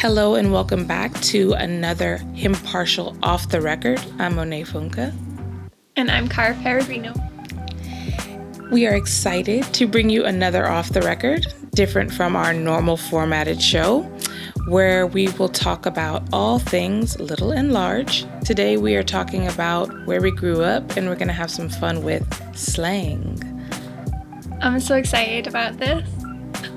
Hello and welcome back to another Hymnpartial Off the Record. I'm Monet Funka. And I'm Cara Peregrino. We are excited to bring you another Off the Record, different from our normal formatted show, where we will talk about all things little and large. Today we are talking about where we grew up and we're going to have some fun with slang. I'm so excited about this.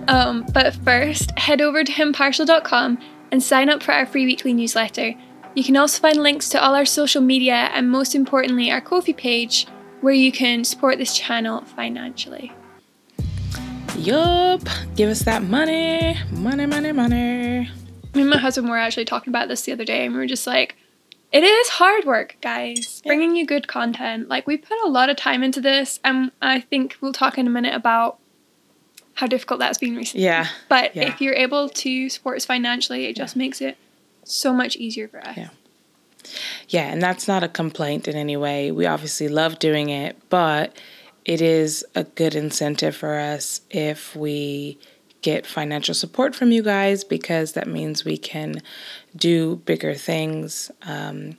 Um, but first, head over to hymnpartial.com and sign up for our free weekly newsletter. You can also find links to all our social media and, most importantly, our Ko-fi page where you can support this channel financially. Yup, give us that money, money, money, money. Me and my husband were actually talking about this the other day, and we were just like, it is hard work, guys, yeah. bringing you good content. Like, we put a lot of time into this, and I think we'll talk in a minute about how difficult that's been recently. Yeah. But yeah. if you're able to support us financially, it just yeah. makes it so much easier for us. Yeah. Yeah, and that's not a complaint in any way. We obviously love doing it, but it is a good incentive for us if we get financial support from you guys because that means we can do bigger things. Um,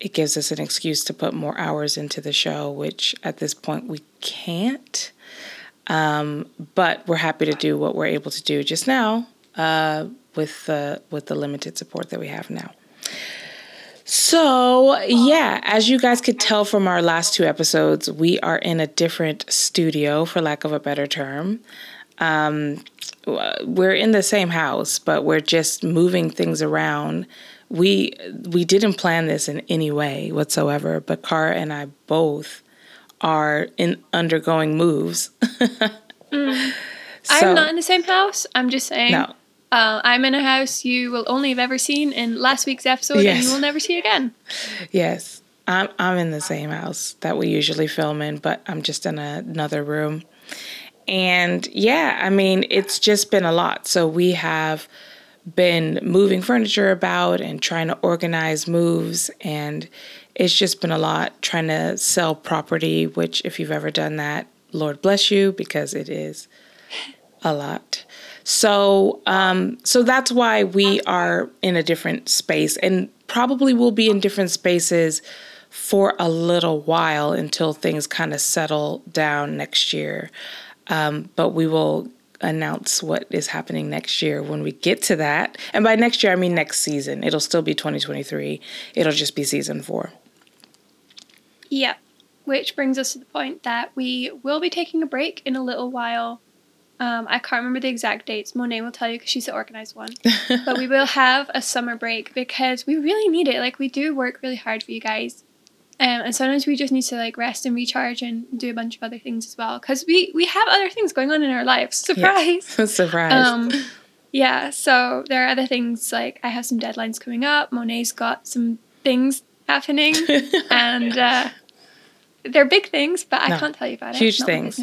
it gives us an excuse to put more hours into the show, which at this point we can't. Um, but we're happy to do what we're able to do just now uh, with the with the limited support that we have now. So, yeah, as you guys could tell from our last two episodes, we are in a different studio, for lack of a better term. Um, we're in the same house, but we're just moving things around. We we didn't plan this in any way whatsoever, but Cara and I both are in undergoing moves. mm. so, I'm not in the same house. I'm just saying. No, uh, I'm in a house you will only have ever seen in last week's episode, yes. and you will never see again. Yes, I'm I'm in the same house that we usually film in, but I'm just in a, another room. And yeah, I mean, it's just been a lot. So we have been moving furniture about and trying to organize moves and it's just been a lot trying to sell property which if you've ever done that lord bless you because it is a lot so, um, so that's why we are in a different space, and probably will be in different spaces for a little while until things kind of settle down next year. Um, but we will announce what is happening next year when we get to that. And by next year, I mean next season. It'll still be 2023. It'll just be season four. Yeah. Which brings us to the point that we will be taking a break in a little while um, I can't remember the exact dates. Monet will tell you because she's the organized one. but we will have a summer break because we really need it. Like we do work really hard for you guys, um, and sometimes we just need to like rest and recharge and do a bunch of other things as well because we we have other things going on in our lives. Surprise! Yes. Surprise! Um, yeah. So there are other things like I have some deadlines coming up. Monet's got some things happening, and uh, they're big things, but no, I can't tell you about it. Huge things.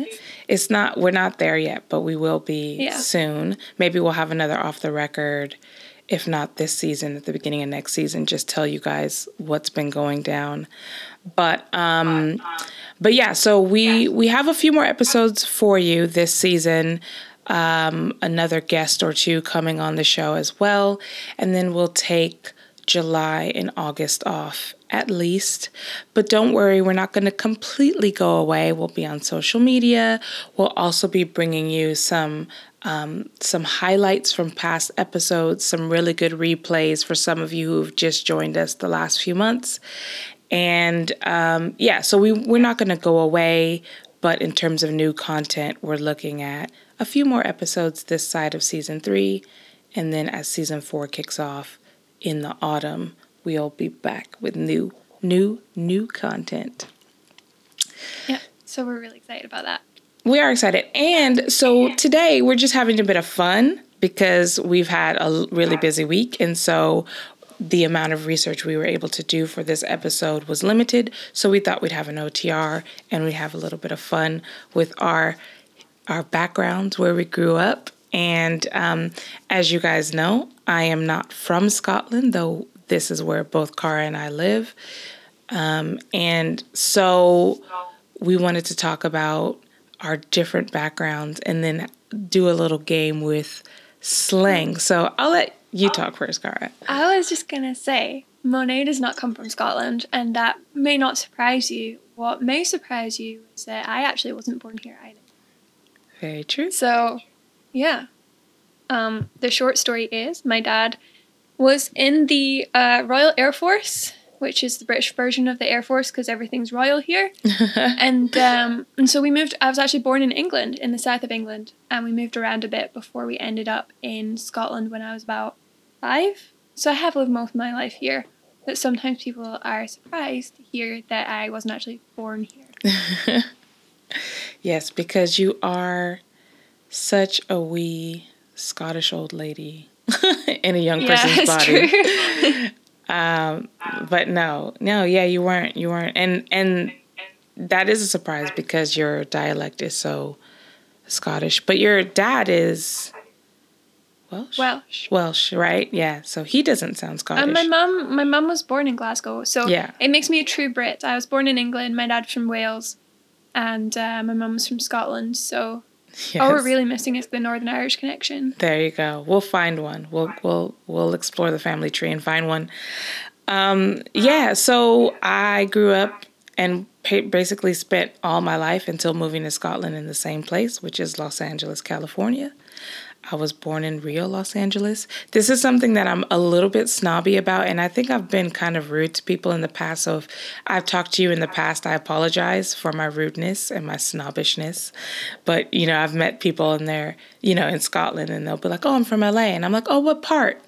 It's not. We're not there yet, but we will be yeah. soon. Maybe we'll have another off the record. If not this season, at the beginning of next season, just tell you guys what's been going down. But um, but yeah. So we we have a few more episodes for you this season. Um, another guest or two coming on the show as well, and then we'll take July and August off at least. But don't worry, we're not going to completely go away. We'll be on social media. We'll also be bringing you some um, some highlights from past episodes, some really good replays for some of you who've just joined us the last few months. And um, yeah, so we, we're not going to go away, but in terms of new content, we're looking at a few more episodes this side of season three. And then as season four kicks off in the autumn, we'll be back with new, new, new content. Yeah, so we're really excited about that. We are excited. And so today we're just having a bit of fun because we've had a really busy week. And so the amount of research we were able to do for this episode was limited. So we thought we'd have an OTR and we'd have a little bit of fun with our our backgrounds, where we grew up. And um, as you guys know, I am not from Scotland, though this is where both Cara and I live. Um, and so we wanted to talk about our different backgrounds and then do a little game with slang. So I'll let you talk first, Cara. I was just gonna say, Monet does not come from Scotland, and that may not surprise you. What may surprise you is that I actually wasn't born here either. Very true. So, yeah. Um, the short story is my dad was in the uh, Royal Air Force, which is the British version of the Air Force because everything's royal here. and um, and so we moved. I was actually born in England, in the south of England, and we moved around a bit before we ended up in Scotland when I was about five. So I have lived most of my life here. But sometimes people are surprised to hear that I wasn't actually born here. yes, because you are such a wee Scottish old lady in a young yeah, person's body. um, but no, no, yeah, you weren't, you weren't, and and that is a surprise because your dialect is so Scottish, but your dad is Welsh. Welsh. Welsh, right? Yeah. So he doesn't sound Scottish. And my mom, my mom was born in Glasgow, so yeah. it makes me a true Brit. I was born in England. My dad's from Wales, and uh, my mom's from Scotland. So yes. all we're really missing is the Northern Irish connection. There you go. We'll find one. We'll we'll we'll explore the family tree and find one. Um, yeah. So I grew up and basically spent all my life until moving to Scotland in the same place, which is Los Angeles, California. I was born in Rio, Los Angeles. This is something that I'm a little bit snobby about, and I think I've been kind of rude to people in the past. So if I've talked to you in the past, I apologize for my rudeness and my snobbishness. But, you know, I've met people in there, you know, in Scotland, and they'll be like, oh, I'm from LA. And I'm like, oh, what part?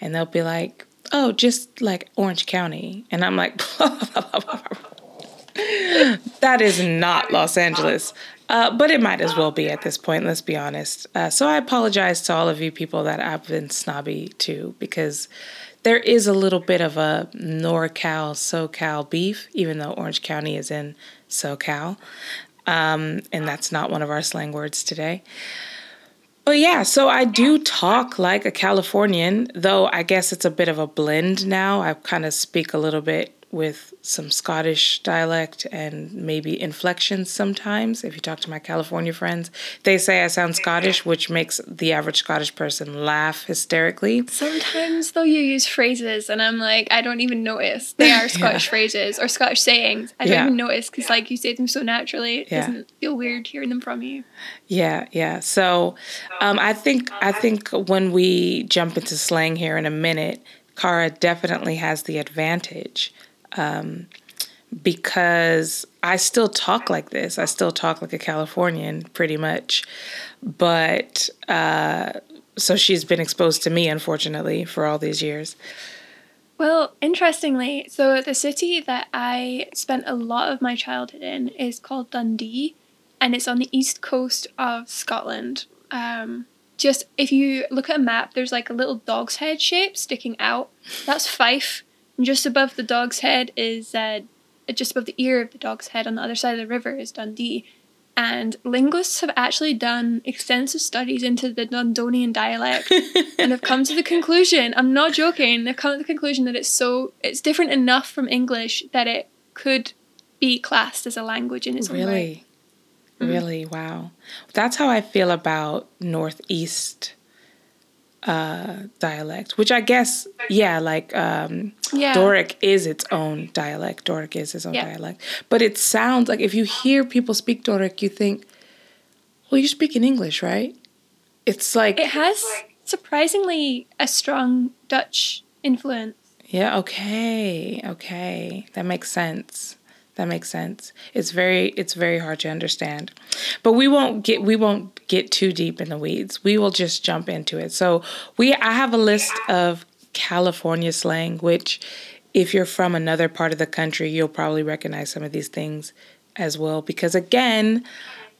And they'll be like, oh, just like Orange County. And I'm like, that is not Los Angeles. Uh, but it might as well be at this point, let's be honest. Uh, so I apologize to all of you people that I've been snobby to because there is a little bit of a NorCal, SoCal beef, even though Orange County is in SoCal. Um, and that's not one of our slang words today. But yeah, so I do talk like a Californian, though I guess it's a bit of a blend now. I kind of speak a little bit with some Scottish dialect and maybe inflections sometimes. If you talk to my California friends, they say I sound Scottish, which makes the average Scottish person laugh hysterically. Sometimes, though, you use phrases, and I'm like, I don't even notice they are Scottish yeah. phrases or Scottish sayings. I don't even notice because, like, you say them so naturally, it yeah. doesn't feel weird hearing them from you. Yeah, yeah. So, um, I think I think when we jump into slang here in a minute, Cara definitely has the advantage um, because I still talk like this. I still talk like a Californian pretty much. But uh, so she's been exposed to me, unfortunately, for all these years. Well, interestingly, so the city that I spent a lot of my childhood in is called Dundee, and it's on the east coast of Scotland. Um, just if you look at a map, there's like a little dog's head shape sticking out. That's Fife. And just above the dog's head is, uh, just above the ear of the dog's head on the other side of the river is Dundee. And linguists have actually done extensive studies into the Dundonian dialect and have come to the conclusion, I'm not joking, they've come to the conclusion that it's so, it's different enough from English that it could be classed as a language in its really? own right. Really? Mm. Wow. That's how I feel about Northeast uh, dialect, which I guess, yeah, like um, yeah. Doric is its own dialect. Doric is its own yeah. dialect. But it sounds like if you hear people speak Doric, you think, well, you're speaking English, right? It's like. It has surprisingly a strong Dutch influence. Yeah, okay, okay. That makes sense. That makes sense. It's very it's very hard to understand. But we won't get we won't get too deep in the weeds. We will just jump into it. So we I have a list of California slang which if you're from another part of the country, you'll probably recognize some of these things as well because again,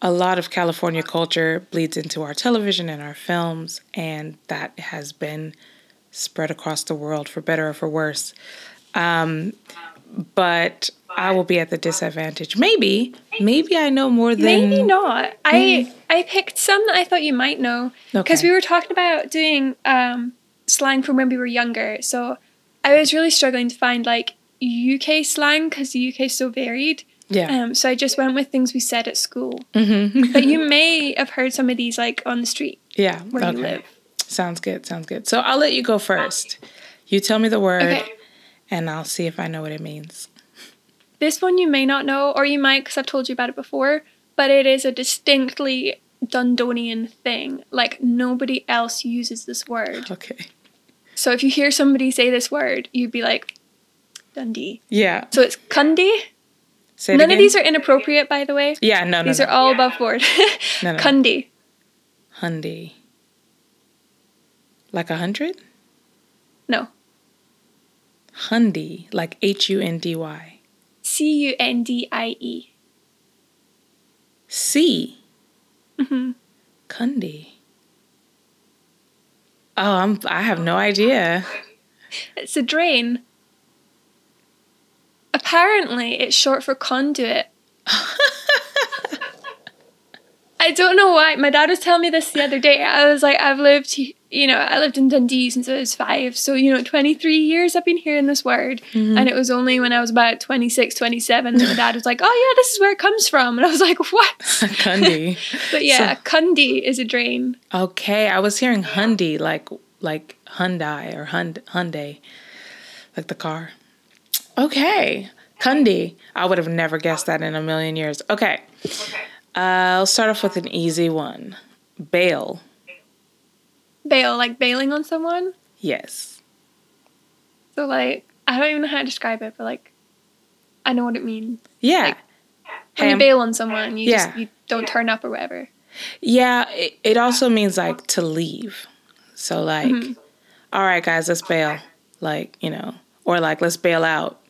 a lot of California culture bleeds into our television and our films and that has been spread across the world for better or for worse. Um, but I will be at the disadvantage. Maybe, maybe I know more than. Maybe not. I I picked some that I thought you might know because okay. we were talking about doing um, slang from when we were younger. So I was really struggling to find like UK slang because the UK is so varied. Yeah. Um, so I just went with things we said at school. Mm-hmm. but you may have heard some of these like on the street. Yeah. Where okay. you live. Sounds good. Sounds good. So I'll let you go first. You tell me the word, okay. And I'll see if I know what it means. This one you may not know, or you might because I've told you about it before, but it is a distinctly Dundonian thing. Like nobody else uses this word. Okay. So if you hear somebody say this word, you'd be like, Dundee. Yeah. So it's Cundy. Say None again? of these are inappropriate, by the way. Yeah, no, no. These no. are all yeah. above board. no, no. Cundy. Hundy. Like a hundred? No. Hundy, like H U N D Y. C U N D I E. C. Mm-hmm. Cundy. Oh, I'm. I have no idea. It's a drain. Apparently, it's short for conduit. I don't know why. My dad was telling me this the other day. I was like, I've lived, you know, I lived in Dundee since I was five. So, you know, 23 years I've been hearing this word. Mm-hmm. And it was only when I was about 26, 27 that my dad was like, oh, yeah, this is where it comes from. And I was like, what? Cundy. but yeah, so, Cundy is a drain. Okay. I was hearing Hundy, like like Hyundai or Hyund- Hyundai, like the car. Okay. Cundy. I would have never guessed that in a million years. Okay. okay. Uh, I'll start off with an easy one. Bail. Bail, like bailing on someone? Yes. So like I don't even know how to describe it, but like I know what it means. Yeah. Like, when you bail on someone, you yeah. just you don't turn up or whatever. Yeah, it, it also means like to leave. So like, mm-hmm. all right, guys, let's bail. Like you know, or like let's bail out.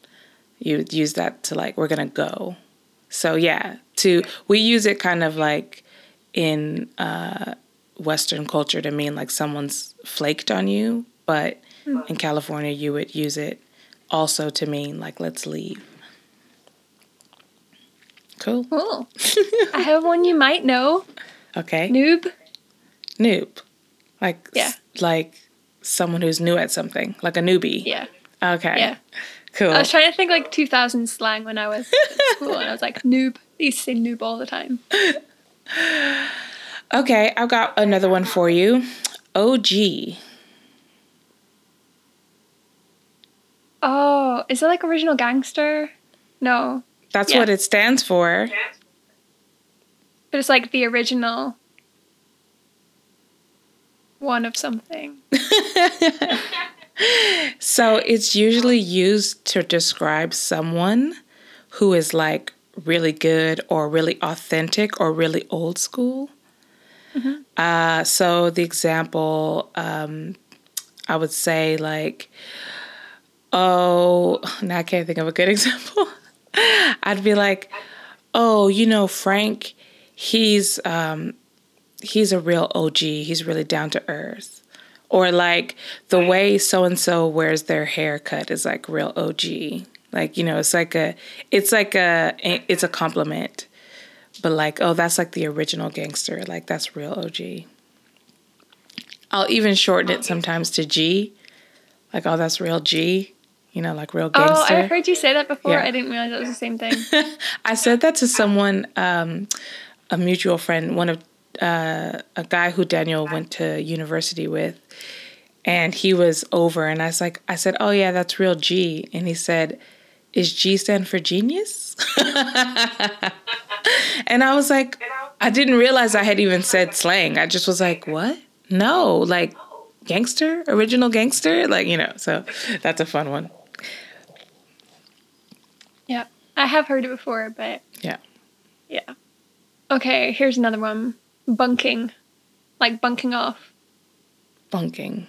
You use that to like we're gonna go. So yeah, to we use it kind of like in uh, Western culture to mean like someone's flaked on you, but mm. in California you would use it also to mean like let's leave. Cool. Cool. I have one you might know. Okay. Noob. Noob. Like yeah. like someone who's new at something, like a newbie. Yeah. Okay. Yeah. Cool. I was trying to think like 2000 slang when I was in school, and I was like noob. They used to say noob all the time. okay, I've got another one for you. OG. Oh, is it like original gangster? No. That's yeah. what it stands for. But it's like the original one of something. so it's usually used to describe someone who is like really good or really authentic or really old school. Mm-hmm. Uh, so the example, um, I would say like, oh, now I can't think of a good example. I'd be like, oh, you know, Frank, he's um, he's a real OG. He's really down to earth or like the way so and so wears their haircut is like real OG. Like, you know, it's like a it's like a it's a compliment. But like, oh, that's like the original gangster. Like that's real OG. I'll even shorten it sometimes to G. Like, oh, that's real G. You know, like real gangster. Oh, I heard you say that before. Yeah. I didn't realize it was the same thing. I said that to someone, um, a mutual friend, one of uh, a guy who Daniel went to university with, and he was over, and I was like, I said, "Oh yeah, that's real G," and he said, "Is G stand for genius?" and I was like, I didn't realize I had even said slang. I just was like, "What? No, like gangster, original gangster, like you know." So that's a fun one. Yeah, I have heard it before, but yeah, yeah. Okay, here's another one bunking, like bunking off. Bunking.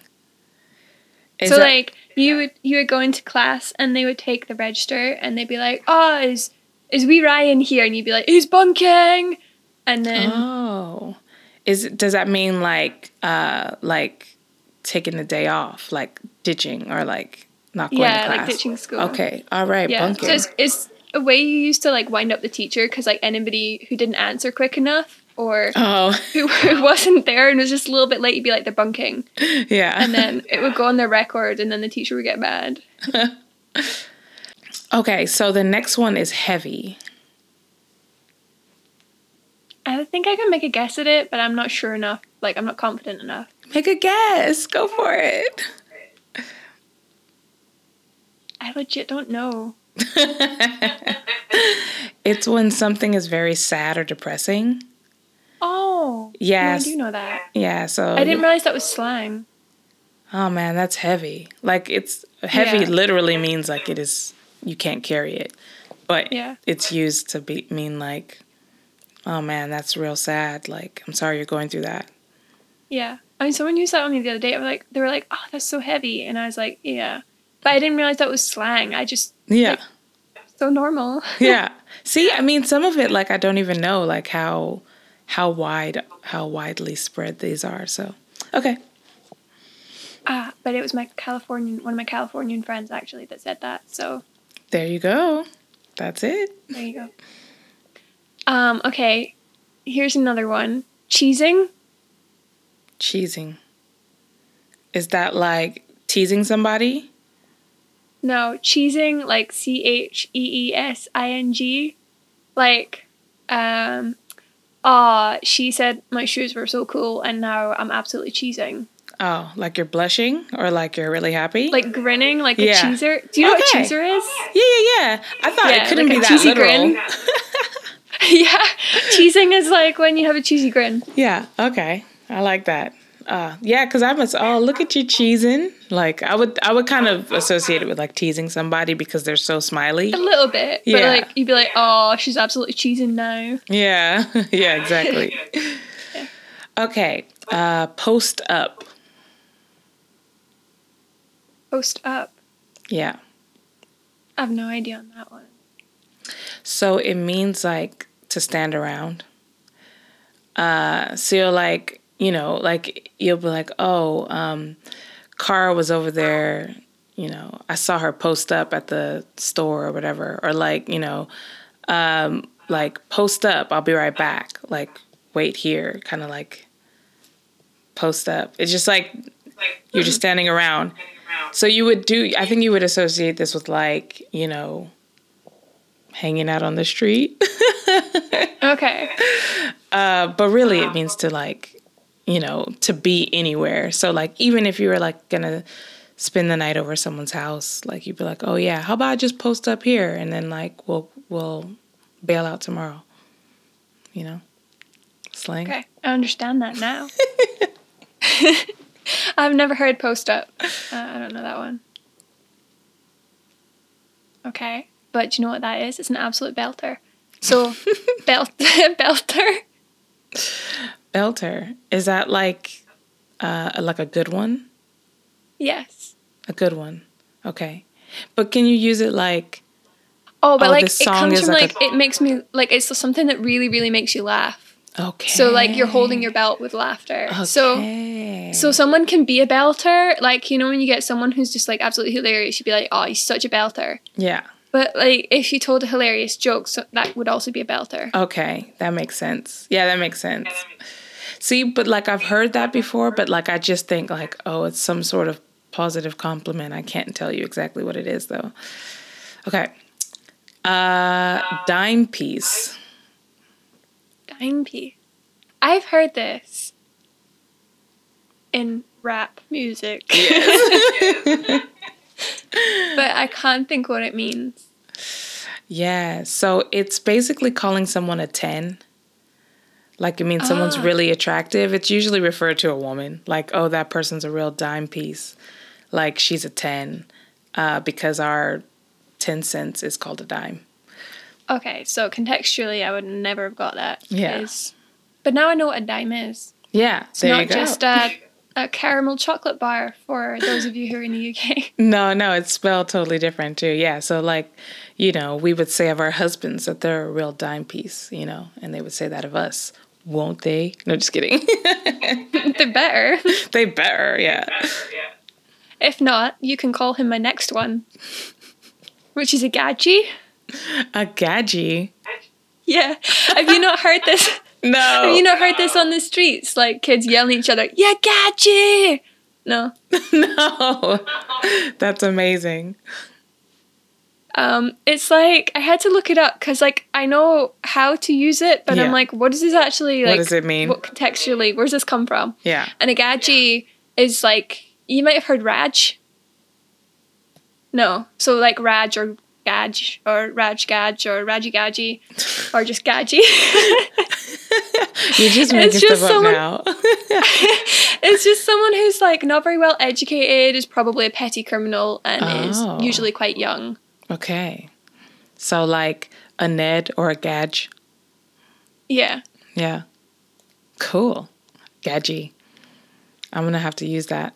Is so that- like you would you would go into class and they would take the register and they'd be like, "Oh, is is we Ryan here?" And you'd be like, "He's bunking," and then oh, is does that mean like uh like taking the day off, like ditching or like not going yeah, to class? Yeah, like ditching school. Okay, all right, yeah. bunking. So it's, it's a way you used to like wind up the teacher because like anybody who didn't answer quick enough or oh. who, who wasn't there and was just a little bit late, you'd be like, they're bunking. Yeah. And then it would go on their record, and then the teacher would get mad. okay, so the next one is heavy. I think I can make a guess at it, but I'm not sure enough. like I'm not confident enough. Make a guess. Go for it. I legit don't know. it's when something is very sad or depressing. Oh. Yes. I do know that. Yeah, so I didn't realize that was slang. Oh man, that's heavy. Like it's heavy yeah. literally means like it is you can't carry it. But yeah. it's used to be mean like oh man, that's real sad. Like I'm sorry you're going through that. Yeah. I mean someone used that on me the other day. I was like they were like, "Oh, that's so heavy." And I was like, "Yeah." But I didn't realize that was slang. I just Yeah. Like, so normal. yeah. See, I mean some of it like I don't even know like how how wide how widely spread these are. So, okay. Ah, but it was my Californian one of my Californian friends actually that said that. So there you go. That's it. There you go. Um, okay. Here's another one. Cheesing. Cheesing. Is that like teasing somebody? No, cheesing like C H E E S I N G. Like um uh she said my shoes were so cool and now I'm absolutely cheesing. Oh, like you're blushing or like you're really happy? Like grinning, like yeah. a cheeser. Do you know okay. what cheeser is? Yeah, yeah, yeah. I thought yeah, it couldn't like be that literal. yeah, cheesing is like when you have a cheesy grin. Yeah. Okay, I like that. Uh, yeah, because I was oh look at you cheesing. Like I would I would kind of associate it with like teasing somebody because they're so smiley. A little bit, yeah. but like you'd be like, oh, she's absolutely cheesing now. Yeah, yeah, exactly. yeah. Okay, uh, post up. Post up. Yeah. I have no idea on that one. So it means like to stand around. Uh, so you're like, you know, like you'll be like, oh, um, Cara was over there, you know, I saw her post up at the store or whatever, or like, you know, um, like post up, I'll be right back. Like, wait here, kind of like post up. It's just like you're just standing around. So you would do, I think you would associate this with like, you know, hanging out on the street. okay. Uh, but really, it means to like, you know, to be anywhere. So like, even if you were like gonna spend the night over someone's house, like you'd be like, oh yeah, how about I just post up here and then like we'll we'll bail out tomorrow. You know, slang. Okay, I understand that now. I've never heard post up. Uh, I don't know that one. Okay, but you know what that is? It's an absolute belter. So, belt belter. Belter is that like, uh, like a good one? Yes. A good one. Okay, but can you use it like? Oh, but oh, like it comes from like, like a... it makes me like it's something that really really makes you laugh. Okay. So like you're holding your belt with laughter. Okay. So so someone can be a belter, like you know when you get someone who's just like absolutely hilarious, you'd be like, "Oh, he's such a belter." Yeah. But like if you told a hilarious joke, so that would also be a belter. Okay, that makes sense. Yeah, that makes sense. See, but like I've heard that before, but like I just think like, "Oh, it's some sort of positive compliment." I can't tell you exactly what it is though. Okay. Uh dime piece dime piece. I've heard this in rap music. Yes. but I can't think what it means. Yeah, so it's basically calling someone a 10. Like it means someone's ah. really attractive. It's usually referred to a woman. Like, oh, that person's a real dime piece. Like she's a 10 uh, because our 10 cents is called a dime. Okay, so contextually, I would never have got that. Yeah. But now I know what a dime is. Yeah, it's not just a, a caramel chocolate bar for those of you who are in the UK. No, no, it's spelled totally different too. Yeah, so like, you know, we would say of our husbands that they're a real dime piece, you know, and they would say that of us. Won't they? No, just kidding. they better. They better, yeah. If not, you can call him my next one, which is a gadgie. A gadgie. Yeah. Have you not heard this? No. Have you not heard this on the streets? Like kids yelling at each other, yeah, gadgie. No. no. That's amazing. Um, it's like I had to look it up because like I know how to use it, but yeah. I'm like, what does this actually like? What does it mean? What contextually? Where's this come from? Yeah. And a gadgie is like you might have heard Raj. No, so like Raj or Gaj or Raj Gaj or Raji Gaji or just Gaji. You're just making it's just stuff someone, up now. it's just someone who's like not very well educated, is probably a petty criminal, and oh. is usually quite young. Okay. So like a Ned or a Gadge. Yeah. Yeah. Cool. Gadgy. I'm gonna have to use that.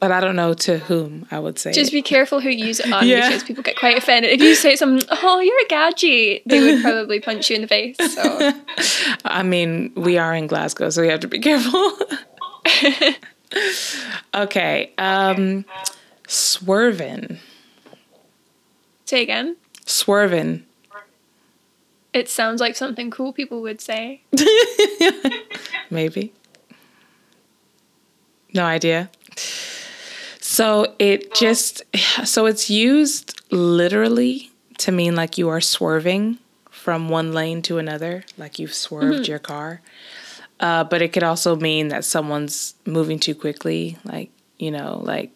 But I don't know to whom I would say. Just be careful who you use it on yeah. because people get quite offended. If you say something, oh, you're a gadget, they would probably punch you in the face. So. I mean, we are in Glasgow, so we have to be careful. okay. Um, swerving. Say again. Swerving. It sounds like something cool people would say. Maybe. No idea. So it just so it's used literally to mean like you are swerving from one lane to another, like you've swerved mm-hmm. your car. Uh, but it could also mean that someone's moving too quickly, like you know, like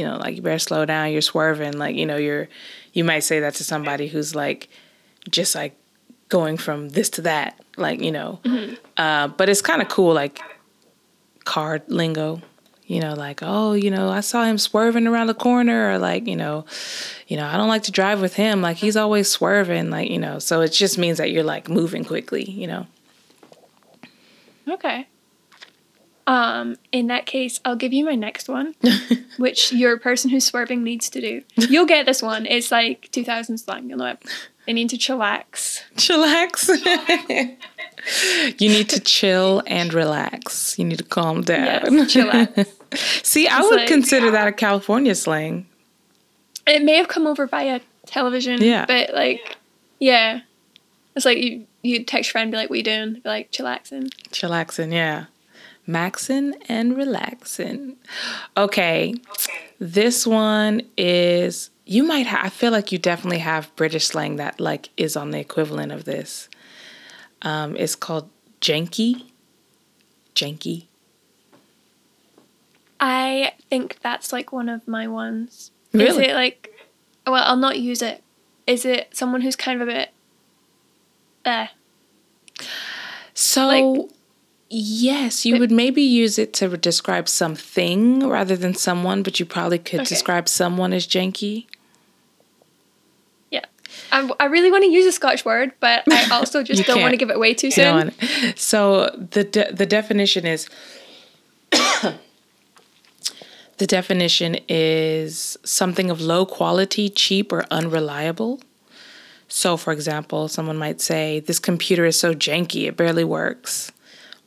you know, like you better slow down. You're swerving, like you know, you're you might say that to somebody who's like just like going from this to that, like you know. Mm-hmm. Uh, but it's kind of cool, like car lingo you know, like, oh, you know, I saw him swerving around the corner, or like, you know, you know, I don't like to drive with him. Like he's always swerving, like, you know. So it just means that you're like moving quickly, you know. Okay. Um, in that case, I'll give you my next one, which your person who's swerving needs to do. You'll get this one. It's like 2000 slang. You'll know it. They need to chillax. Chillax. you need to chill and relax. You need to calm down. Yes, chillax. See, I would like, consider that a California slang. It may have come over via television. Yeah. But like, yeah. It's like you you text your friend and be like, what you doing? Be like, chillaxing. Chillaxing, yeah. Maxing and relaxing. Okay. This one is you might have, I feel like you definitely have British slang that like is on the equivalent of this. Um, it's called janky. Janky. I think that's like one of my ones. Really? Is it like, well, I'll not use it. Is it someone who's kind of a bit there? So, like, yes, you would maybe use it to describe something rather than someone, but you probably could okay. describe someone as janky. Yeah. I, I really want to use a Scotch word, but I also just don't want to give it away too soon. So the de- the definition is The definition is something of low quality, cheap, or unreliable. So, for example, someone might say, This computer is so janky, it barely works.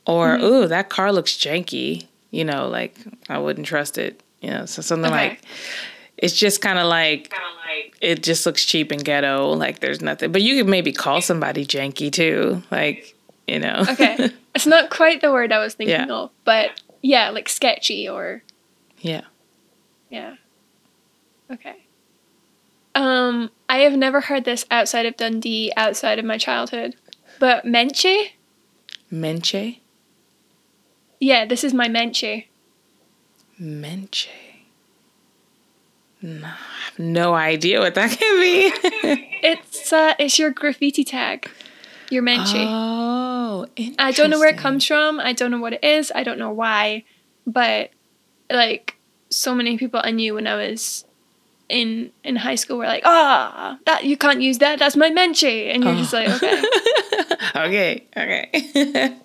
Or, mm-hmm. Ooh, that car looks janky. You know, like, I wouldn't trust it. You know, so something okay. like, it's just kind of like, it just looks cheap and ghetto. Like, there's nothing. But you could maybe call somebody janky too. Like, you know. okay. It's not quite the word I was thinking yeah. of, but yeah, like sketchy or yeah. Yeah. Okay. Um, I have never heard this outside of Dundee, outside of my childhood. But menche? Menche? Yeah, this is my menche. Menche. No, I have no idea what that can be. it's uh, it's your graffiti tag. Your menche. Oh, I don't know where it comes from. I don't know what it is. I don't know why. But like so many people I knew when I was in in high school were like, ah, oh, that you can't use that. That's my menchie, and you're oh. just like, okay, okay, okay.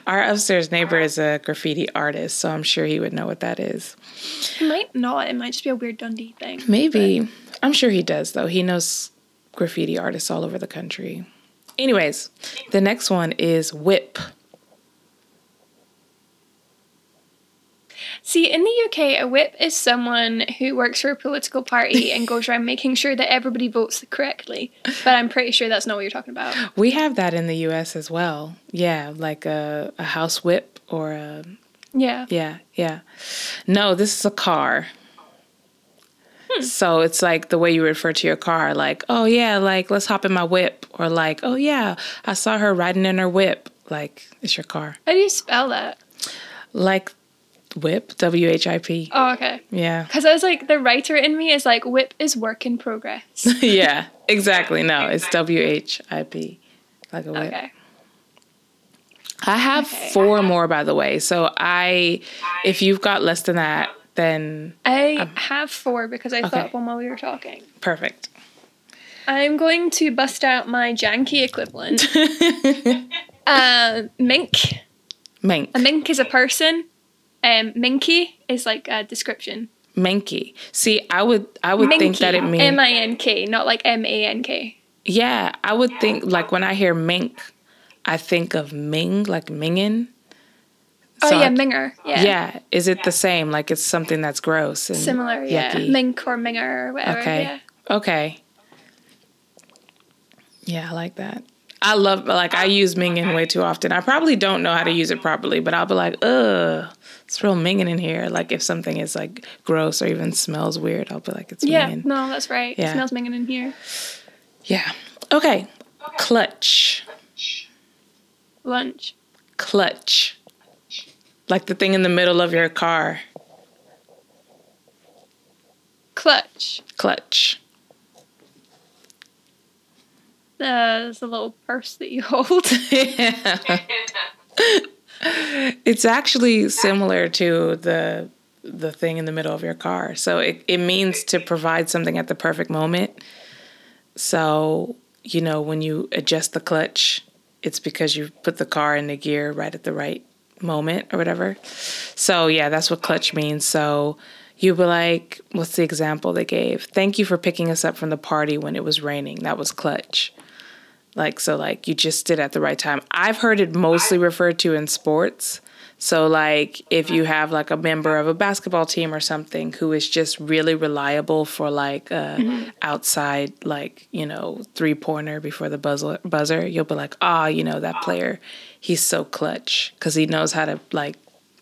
Our upstairs neighbor is a graffiti artist, so I'm sure he would know what that is. He might not. It might just be a weird Dundee thing. Maybe. But. I'm sure he does though. He knows graffiti artists all over the country. Anyways, the next one is whip. See, in the UK, a whip is someone who works for a political party and goes around making sure that everybody votes correctly. But I'm pretty sure that's not what you're talking about. We have that in the US as well. Yeah, like a, a house whip or a. Yeah. Yeah, yeah. No, this is a car. Hmm. So it's like the way you refer to your car, like, oh yeah, like let's hop in my whip, or like, oh yeah, I saw her riding in her whip. Like it's your car. How do you spell that? Like whip, W H I P. Oh, okay. Yeah. Because I was like, the writer in me is like, whip is work in progress. yeah, exactly. No, it's W H I P, like a whip. Okay. I have okay. four more, by the way. So I, if you've got less than that, then I um, have four because I okay. thought one while we were talking. Perfect. I'm going to bust out my janky equivalent. uh, mink. Mink. A mink is a person. Um, minky is like a description. Minky. See, I would I would Minky, think that it means M I N K, not like M A N K. Yeah, I would think like when I hear mink, I think of Ming, like Mingin. Oh so yeah, Minger. Yeah. Yeah. Is it the same? Like it's something that's gross and similar? Yeah. Mink or Minger or whatever. Okay. Yeah. Okay. Yeah, I like that. I love like I use minging way too often. I probably don't know how to use it properly, but I'll be like, ugh, it's real minging in here. Like if something is like gross or even smells weird, I'll be like, it's yeah, minging. no, that's right. Yeah. It smells minging in here. Yeah. Okay. Clutch. Lunch. Clutch. Like the thing in the middle of your car. Clutch. Clutch. Uh, the little purse that you hold. yeah. it's actually similar to the the thing in the middle of your car. So it, it means to provide something at the perfect moment. So, you know, when you adjust the clutch, it's because you put the car in the gear right at the right moment or whatever. So, yeah, that's what clutch means. So, you'd be like, what's the example they gave? Thank you for picking us up from the party when it was raining. That was clutch. Like, so, like, you just did at the right time. I've heard it mostly referred to in sports. So, like, if you have like a member of a basketball team or something who is just really reliable for like a mm-hmm. outside, like, you know, three pointer before the buzzer, buzzer, you'll be like, ah, oh, you know, that player, he's so clutch because he knows how to, like,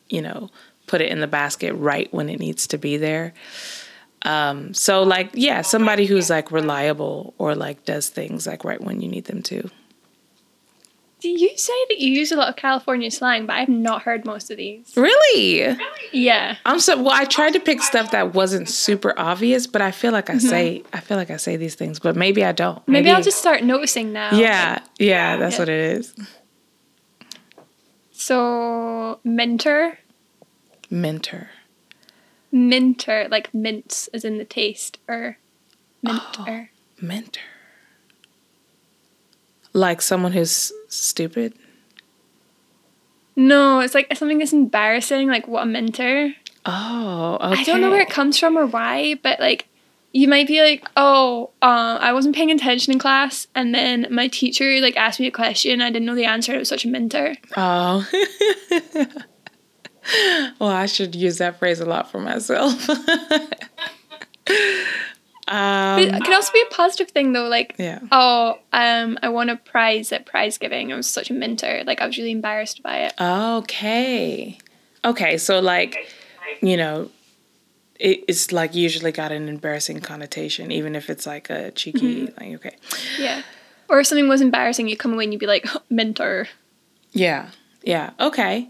you know, put it in the basket right when it needs to be there. Um, so like, yeah, somebody who's like reliable or like does things like right when you need them to. Do you say that you use a lot of California slang, but I've not heard most of these. Really? Yeah. I'm so well. I tried to pick stuff that wasn't super obvious, but I feel like I mm-hmm. say I feel like I say these things, but maybe I don't. Maybe, maybe I'll just start noticing now. Yeah, yeah, that's yeah. what it is. So mentor. Mentor minter, like mints as in the taste, or minter. Oh, minter. Like someone who's stupid? No, it's like something that's embarrassing, like what a minter. Oh, okay. I don't know where it comes from or why, but like you might be like, oh, uh, I wasn't paying attention in class, and then my teacher like asked me a question, I didn't know the answer. It was such a minter. Oh. well, I should use that phrase a lot for myself. um, it can also be a positive thing though, like yeah. oh, um, I won a prize at prize giving. I was such a minter. Like I was really embarrassed by it. Okay. Okay, so like, you know, it, it's like usually got an embarrassing connotation, even if it's like a cheeky mm-hmm. like okay. Yeah. Or if something was embarrassing, you come away and you'd be like, minter. Yeah. Yeah. Okay.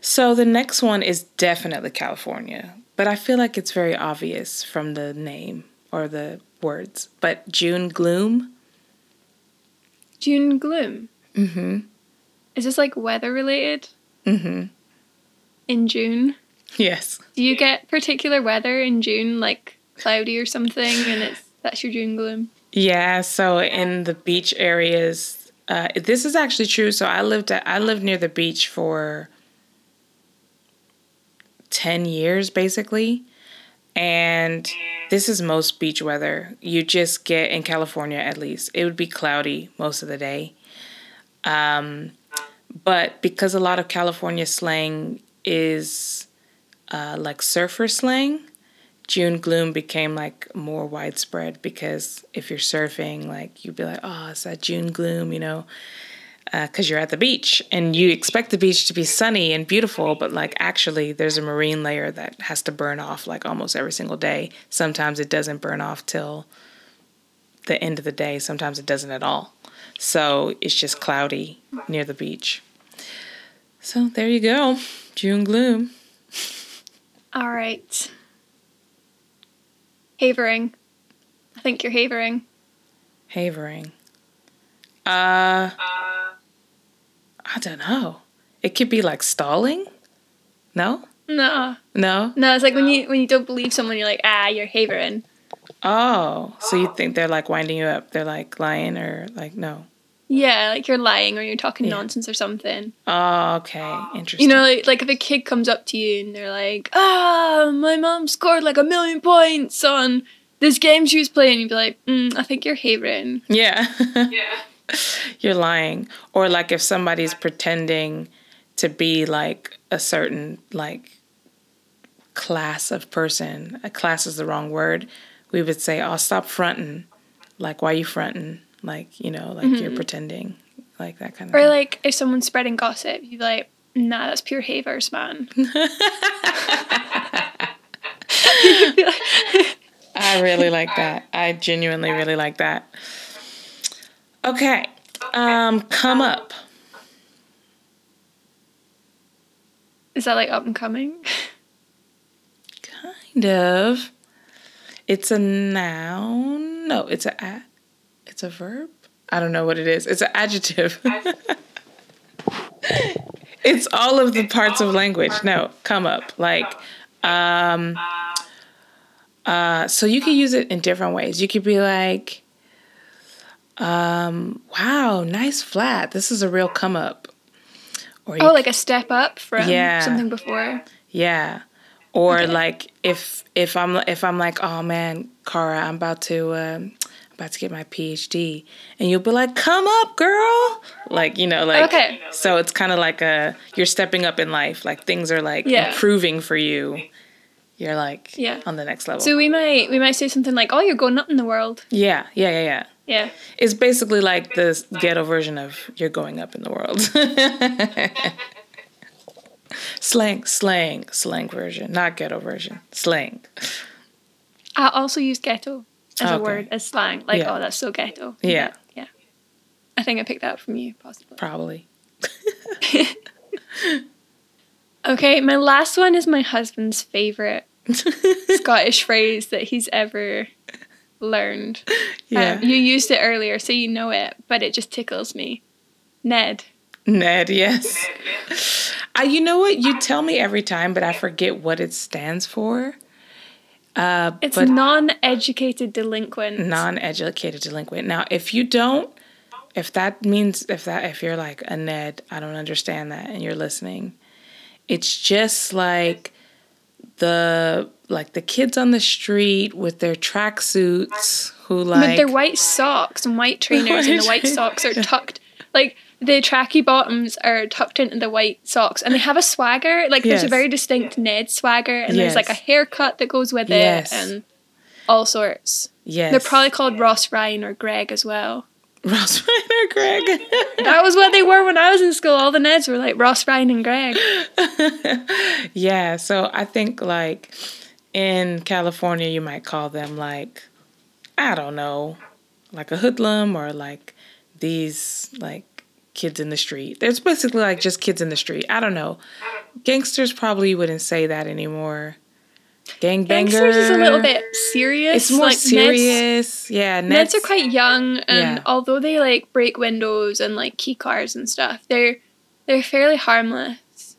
So the next one is definitely California, but I feel like it's very obvious from the name or the words. But June gloom. June gloom. Mm-hmm. Is this like weather related? Mm-hmm. In June. Yes. Do you get particular weather in June, like cloudy or something, and it's that's your June gloom? Yeah. So in the beach areas, uh, this is actually true. So I lived at, I lived near the beach for ten years, basically, and this is most beach weather. You just get in California, at least it would be cloudy most of the day. Um, but because a lot of California slang is uh, like surfer slang, June gloom became like more widespread because if you're surfing, like you'd be like, oh, it's that June gloom, you know. because uh, you're at the beach and you expect the beach to be sunny and beautiful, but like actually there's a marine layer that has to burn off like almost every single day. Sometimes it doesn't burn off till the end of the day, sometimes it doesn't at all. So it's just cloudy near the beach. So there you go, June gloom. All right. Havering. I think you're havering. Havering. Uh, I don't know. It could be like stalling. No. No. No. No, it's like when you when you don't believe someone, you're like, ah, you're havering. Oh, so you think they're like winding you up? They're like lying or like no? Yeah, like you're lying or you're talking yeah. nonsense or something. Oh, okay. Interesting. You know, like, like if a kid comes up to you and they're like, ah, my mom scored like a million points on this game she was playing, you'd be like, mm, I think you're havering. Yeah. yeah. you're lying. Or like if somebody's pretending to be like a certain like class of person, a class is the wrong word. We would say, "Oh, stop fronting." Like, why are you fronting? Like, you know, like mm-hmm. you're pretending, like that kind of. Or thing. like if someone's spreading gossip, you'd be like, "Nah, that's pure havers, man." I really like that. I genuinely really like that. Okay. Um, come up. Is that like up and coming? Kind of. It's a noun. No, it's a it's a verb. I don't know what it is. It's an adjective. it's all of the parts of language. No, come up. Like um uh so you can use it in different ways. You could be like um, wow, nice flat. This is a real come up. Or oh, like a step up from yeah, something before. Yeah. Or okay. like if if I'm if I'm like, oh man, Cara, I'm about to um, about to get my PhD, and you'll be like, come up, girl. Like you know, like okay. So it's kind of like a you're stepping up in life. Like things are like yeah. improving for you. You're like yeah. on the next level. So we might we might say something like, oh, you're going up in the world. Yeah, yeah, yeah, yeah. Yeah. It's basically like the ghetto version of you're going up in the world. slang, slang, slang version, not ghetto version. Slang. I also use ghetto as okay. a word, as slang. Like, yeah. oh, that's so ghetto. Yeah. yeah. I think I picked that up from you, possibly. Probably. okay, my last one is my husband's favorite Scottish phrase that he's ever learned. Yeah. Um, you used it earlier, so you know it, but it just tickles me. Ned. Ned, yes. Uh, you know what? You tell me every time, but I forget what it stands for. Uh, it's non-educated delinquent. Non-educated delinquent. Now, if you don't, if that means if that if you're like a Ned, I don't understand that, and you're listening, it's just like the like the kids on the street with their tracksuits who like with their white socks and white trainers and the white socks are tucked like the tracky bottoms are tucked into the white socks and they have a swagger like yes. there's a very distinct Ned swagger and yes. there's like a haircut that goes with yes. it and all sorts. Yes. They're probably called Ross Ryan or Greg as well. Ross Ryan or Greg. that was what they were when I was in school. All the Neds were like Ross Ryan and Greg. yeah, so I think like in California you might call them like I don't know, like a hoodlum or like these like kids in the street. There's basically like just kids in the street. I don't know. Gangsters probably wouldn't say that anymore. Gangbanger. Gangsters is a little bit serious. It's more like serious. Neds, yeah, Neds, Neds, are quite young, and yeah. although they like break windows and like key cars and stuff, they're they're fairly harmless.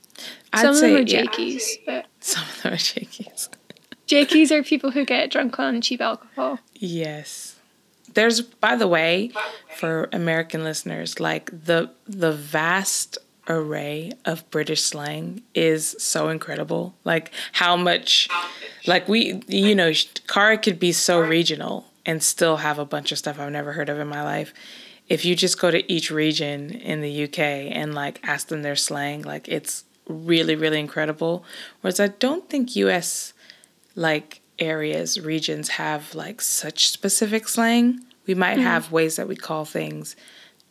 I'd Some say, of them are jakies, yeah. but some of them are jakies. jakies are people who get drunk on cheap alcohol. Yes. There's, by the way, for American listeners, like the the vast array of British slang is so incredible. Like how much, like we, you know, Cara could be so regional and still have a bunch of stuff I've never heard of in my life. If you just go to each region in the UK and like ask them their slang, like it's really, really incredible. Whereas I don't think US like areas, regions have like such specific slang. We might mm-hmm. have ways that we call things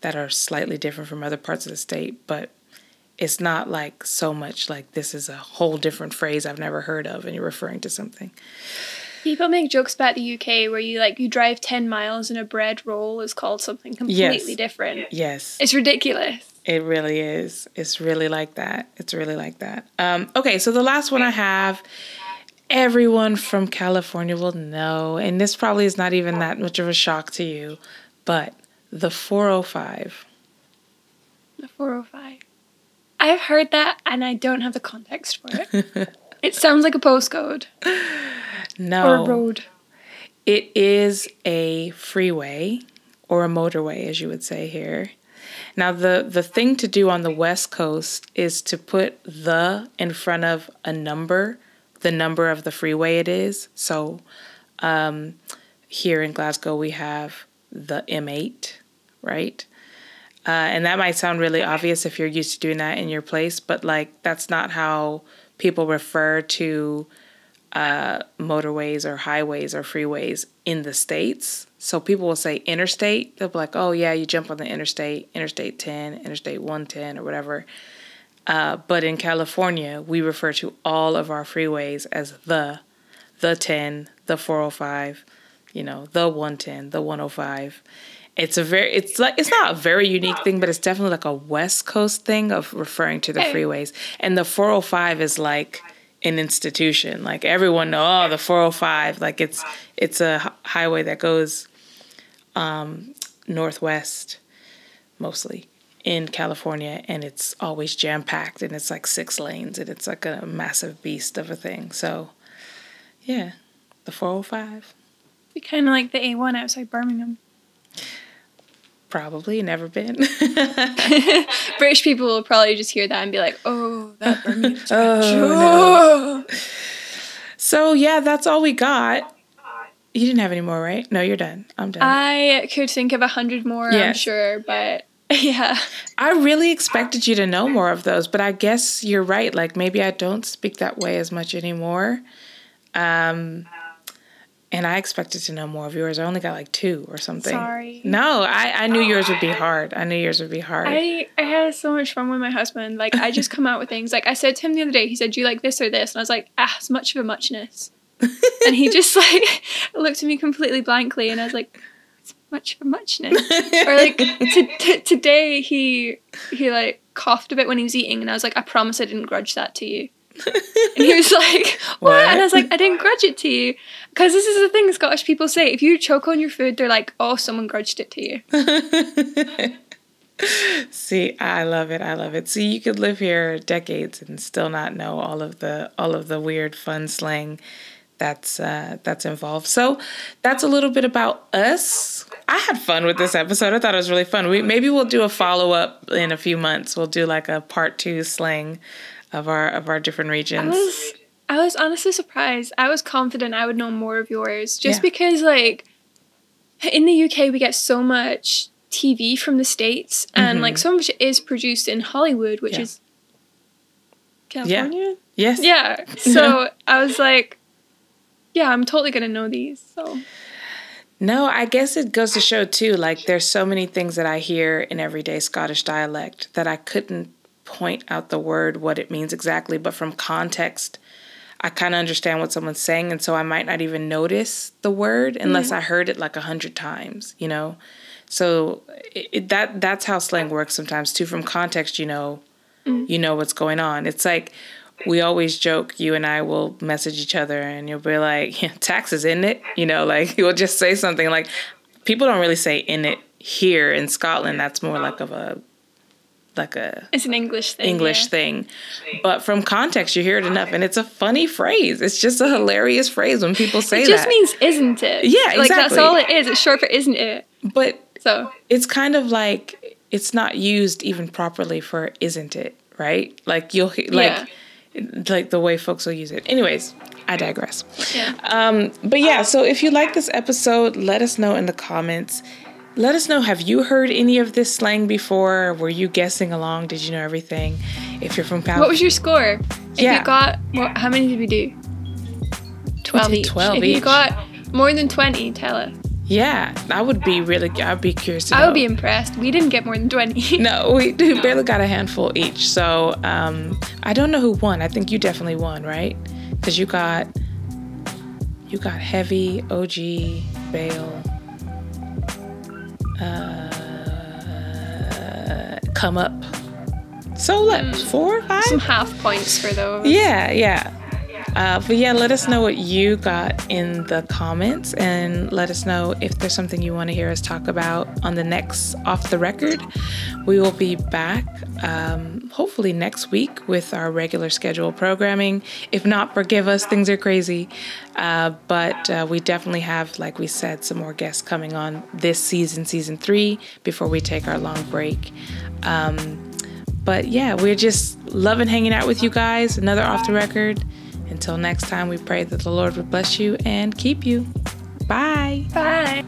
that are slightly different from other parts of the state, but it's not like so much like this is a whole different phrase I've never heard of and you're referring to something. People make jokes about the UK where you like you drive 10 miles and a bread roll is called something completely yes. different. Yes. It's ridiculous. It really is. It's really like that. It's really like that. Um, okay, so the last one I have, everyone from California will know, and this probably is not even that much of a shock to you, but the 405. The 405. I've heard that and I don't have the context for it. it sounds like a postcode. No. Or a road. It is a freeway or a motorway, as you would say here. Now, the, the thing to do on the West Coast is to put the in front of a number, the number of the freeway it is. So um, here in Glasgow, we have the M8, right? Uh, and that might sound really obvious if you're used to doing that in your place, but like that's not how people refer to uh, motorways or highways or freeways in the states. So people will say interstate. They'll be like, "Oh yeah, you jump on the interstate, Interstate 10, Interstate 110, or whatever." Uh, but in California, we refer to all of our freeways as the, the 10, the 405, you know, the 110, the 105 it's a very it's like it's not a very unique thing but it's definitely like a west coast thing of referring to the freeways. And the 405 is like an institution. Like everyone know oh the 405 like it's it's a highway that goes um, northwest mostly in California and it's always jam packed and it's like six lanes and it's like a massive beast of a thing so yeah the 405 be kind of like the A1 outside Birmingham Probably never been. British people will probably just hear that and be like, "Oh, that Birmingham oh, no. So yeah, that's all we got. You didn't have any more, right? No, you're done. I'm done. I could think of a hundred more, yes. I'm sure, but yeah. I really expected you to know more of those, but I guess you're right. Like maybe I don't speak that way as much anymore. Um, and I expected to know more of yours. I only got like two or something. Sorry. No, I, I knew yours would be hard. I knew yours would be hard. I, I had so much fun with my husband. Like, I just come out with things. Like, I said to him the other day, he said, Do you like this or this? And I was like, Ah, it's much of a muchness. and he just like looked at me completely blankly and I was like, much a muchness. or like t- t- today he he like coughed a bit when he was eating and I was like, I promise I didn't grudge that to you and he was like, what? what? And I was like, I didn't grudge it to you. Because this is the thing Scottish people say. If you choke on your food, they're like, oh, someone grudged it to you. See, I love it. I love it. See, you could live here decades and still not know all of the all of the weird fun slang that's uh, that's involved. So that's a little bit about us. I had fun with this episode. I thought it was really fun. We maybe we'll do a follow up in a few months. We'll do like a part two slang of our of our different regions. I was, I was honestly surprised. I was confident I would know more of yours just yeah. because like in the UK we get so much TV from the states and mm-hmm. like so much is produced in Hollywood, which yeah. is California. Yeah. Yes. Yeah. So I was like, yeah, I'm totally gonna know these. So. No, I guess it goes to show too. Like, there's so many things that I hear in everyday Scottish dialect that I couldn't point out the word, what it means exactly, but from context, I kind of understand what someone's saying, and so I might not even notice the word unless mm-hmm. I heard it like a hundred times, you know. So it, it, that that's how slang works sometimes too. From context, you know, mm-hmm. you know what's going on. It's like we always joke. You and I will message each other, and you'll be like, yeah, "Taxes in it," you know, like you'll just say something like. People don't really say "in it" here in Scotland. That's more like of a like a it's an English thing. English yeah. thing. But from context you hear it enough and it's a funny phrase. It's just a hilarious phrase when people say that. It just that. means isn't it? Yeah, exactly. Like that's all it is. It's short for isn't it? But so it's kind of like it's not used even properly for isn't it, right? Like you'll like yeah. Like the way folks will use it. Anyways, I digress. Yeah. Um, but yeah, so if you like this episode, let us know in the comments let us know have you heard any of this slang before? Were you guessing along? Did you know everything? If you're from Cal- What was your score? If yeah. you got, what, how many did we do? 12 each. 12 if each. you got more than 20, tell us. Yeah, I would be really. I'd be curious. I would be impressed. We didn't get more than twenty. no, we no. barely got a handful each. So um, I don't know who won. I think you definitely won, right? Because you got you got heavy, OG, bail. uh, come up. So let mm. four, five, some half points for those. Yeah, yeah. Uh, but yeah, let us know what you got in the comments and let us know if there's something you want to hear us talk about on the next Off the Record. We will be back um, hopefully next week with our regular schedule programming. If not, forgive us, things are crazy. Uh, but uh, we definitely have, like we said, some more guests coming on this season, season three, before we take our long break. Um, but yeah, we're just loving hanging out with you guys. Another off the record. Until next time, we pray that the Lord would bless you and keep you. Bye. Bye.